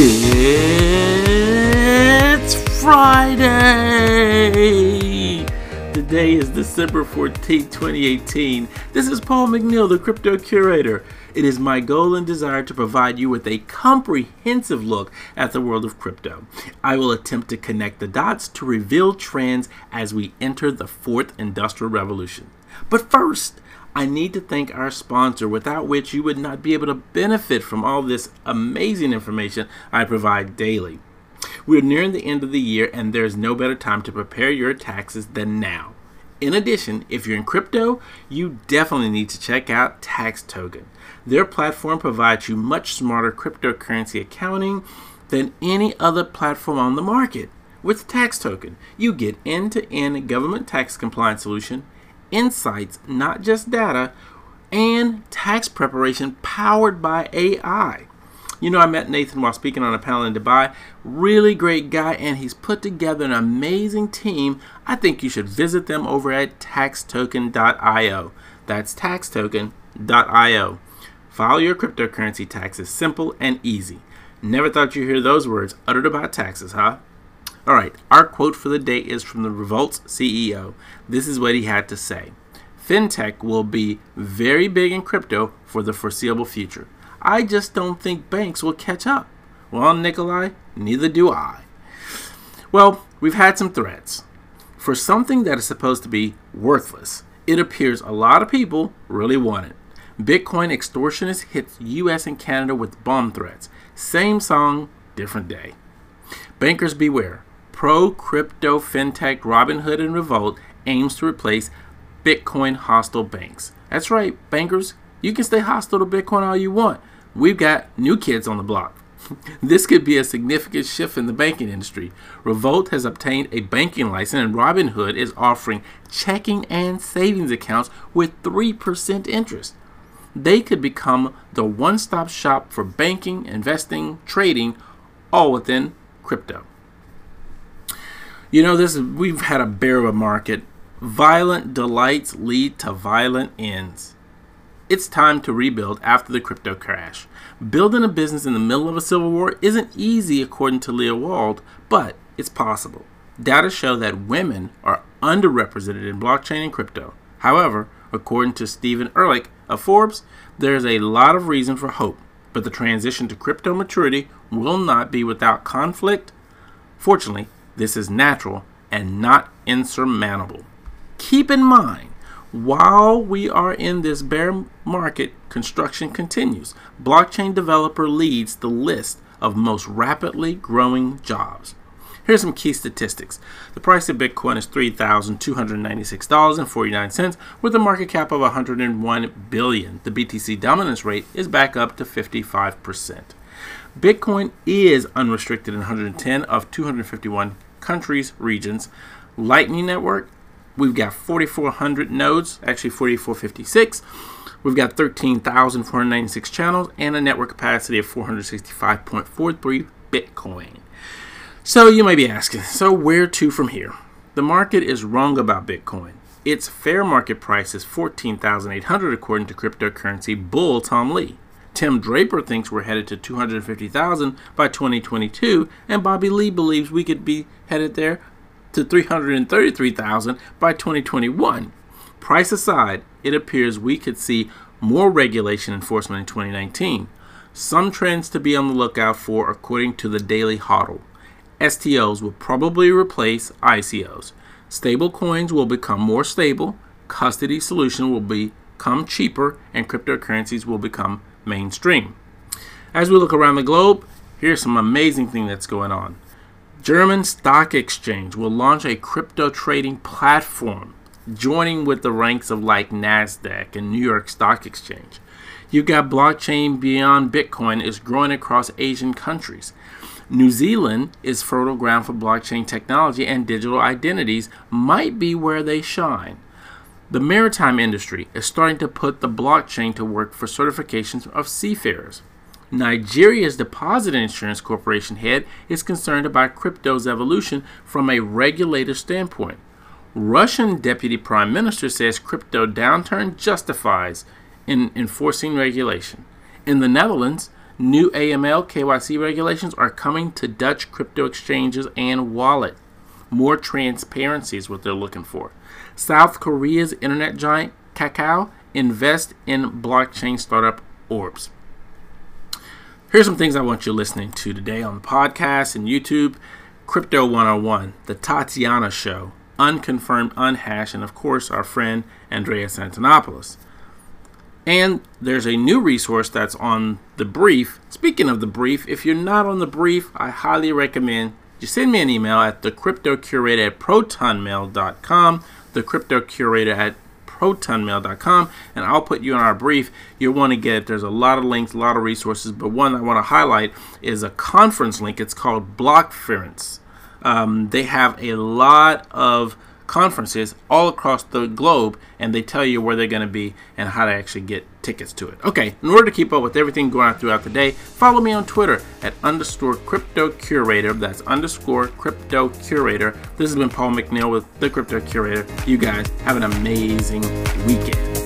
It's Friday! Today is December 14, 2018. This is Paul McNeil, the Crypto Curator. It is my goal and desire to provide you with a comprehensive look at the world of crypto. I will attempt to connect the dots to reveal trends as we enter the fourth industrial revolution. But first, I need to thank our sponsor, without which you would not be able to benefit from all this amazing information I provide daily. We're nearing the end of the year, and there's no better time to prepare your taxes than now. In addition, if you're in crypto, you definitely need to check out Tax Token. Their platform provides you much smarter cryptocurrency accounting than any other platform on the market. With Tax Token, you get end to end government tax compliance solution insights, not just data, and tax preparation powered by AI. You know, I met Nathan while speaking on a panel in Dubai. Really great guy, and he's put together an amazing team. I think you should visit them over at taxtoken.io. That's taxtoken.io. File your cryptocurrency taxes simple and easy. Never thought you'd hear those words uttered about taxes, huh? All right, our quote for the day is from the Revolut's CEO. This is what he had to say FinTech will be very big in crypto for the foreseeable future. I just don't think banks will catch up. Well, Nikolai, neither do I. Well, we've had some threats. For something that is supposed to be worthless, it appears a lot of people really want it. Bitcoin extortionists hit US and Canada with bomb threats. Same song, different day. Bankers beware pro crypto fintech Robinhood and Revolut aims to replace Bitcoin hostile banks. That's right, bankers, you can stay hostile to Bitcoin all you want. We've got new kids on the block. this could be a significant shift in the banking industry. Revolut has obtained a banking license, and Robinhood is offering checking and savings accounts with 3% interest. They could become the one stop shop for banking, investing, trading, all within crypto. You know, this is, we've had a bear of a market. Violent delights lead to violent ends. It's time to rebuild after the crypto crash. Building a business in the middle of a civil war isn't easy, according to Leah Wald, but it's possible. Data show that women are underrepresented in blockchain and crypto. However, according to Stephen Ehrlich of Forbes, there's a lot of reason for hope, but the transition to crypto maturity will not be without conflict. Fortunately, this is natural and not insurmountable. Keep in mind, while we are in this bear market, construction continues. Blockchain developer leads the list of most rapidly growing jobs. Here's some key statistics. The price of Bitcoin is $3,296.49 with a market cap of 101 billion. The BTC dominance rate is back up to 55%. Bitcoin is unrestricted in 110 of 251 countries, regions. Lightning Network, we've got 4,400 nodes, actually 4,456. We've got 13,496 channels and a network capacity of 465.43 Bitcoin. So you might be asking, so where to from here? The market is wrong about Bitcoin. Its fair market price is 14,800 according to cryptocurrency bull Tom Lee. Tim Draper thinks we're headed to 250,000 by 2022, and Bobby Lee believes we could be headed there to 333,000 by 2021. Price aside, it appears we could see more regulation enforcement in 2019. Some trends to be on the lookout for according to the Daily Hodl. STOs will probably replace ICOs. Stable coins will become more stable, custody solution will become cheaper, and cryptocurrencies will become mainstream. As we look around the globe, here's some amazing thing that's going on. German Stock Exchange will launch a crypto trading platform, joining with the ranks of like Nasdaq and New York Stock Exchange. You've got blockchain beyond Bitcoin is growing across Asian countries. New Zealand is fertile ground for blockchain technology and digital identities might be where they shine. The maritime industry is starting to put the blockchain to work for certifications of seafarers. Nigeria's Deposit Insurance Corporation head is concerned about crypto's evolution from a regulator standpoint. Russian Deputy Prime Minister says crypto downturn justifies in enforcing regulation. In the Netherlands, New AML KYC regulations are coming to Dutch crypto exchanges and wallet. More transparency is what they're looking for. South Korea's internet giant Kakao invest in blockchain startup Orbs. Here's some things I want you listening to today on the podcast and YouTube. Crypto 101, The Tatiana Show, Unconfirmed, Unhashed, and of course our friend Andreas Antonopoulos. And there's a new resource that's on the brief. Speaking of the brief, if you're not on the brief, I highly recommend you send me an email at thecryptocurator at protonmail.com, thecryptocurator at protonmail.com, and I'll put you in our brief. You'll want to get. There's a lot of links, a lot of resources, but one I want to highlight is a conference link. It's called Blockference. Um, they have a lot of conferences all across the globe, and they tell you where they're going to be and how to actually get tickets to it. Okay, in order to keep up with everything going on throughout the day, follow me on Twitter at underscore crypto curator. That's underscore crypto curator. This has been Paul McNeil with the Crypto Curator. You guys have an amazing weekend.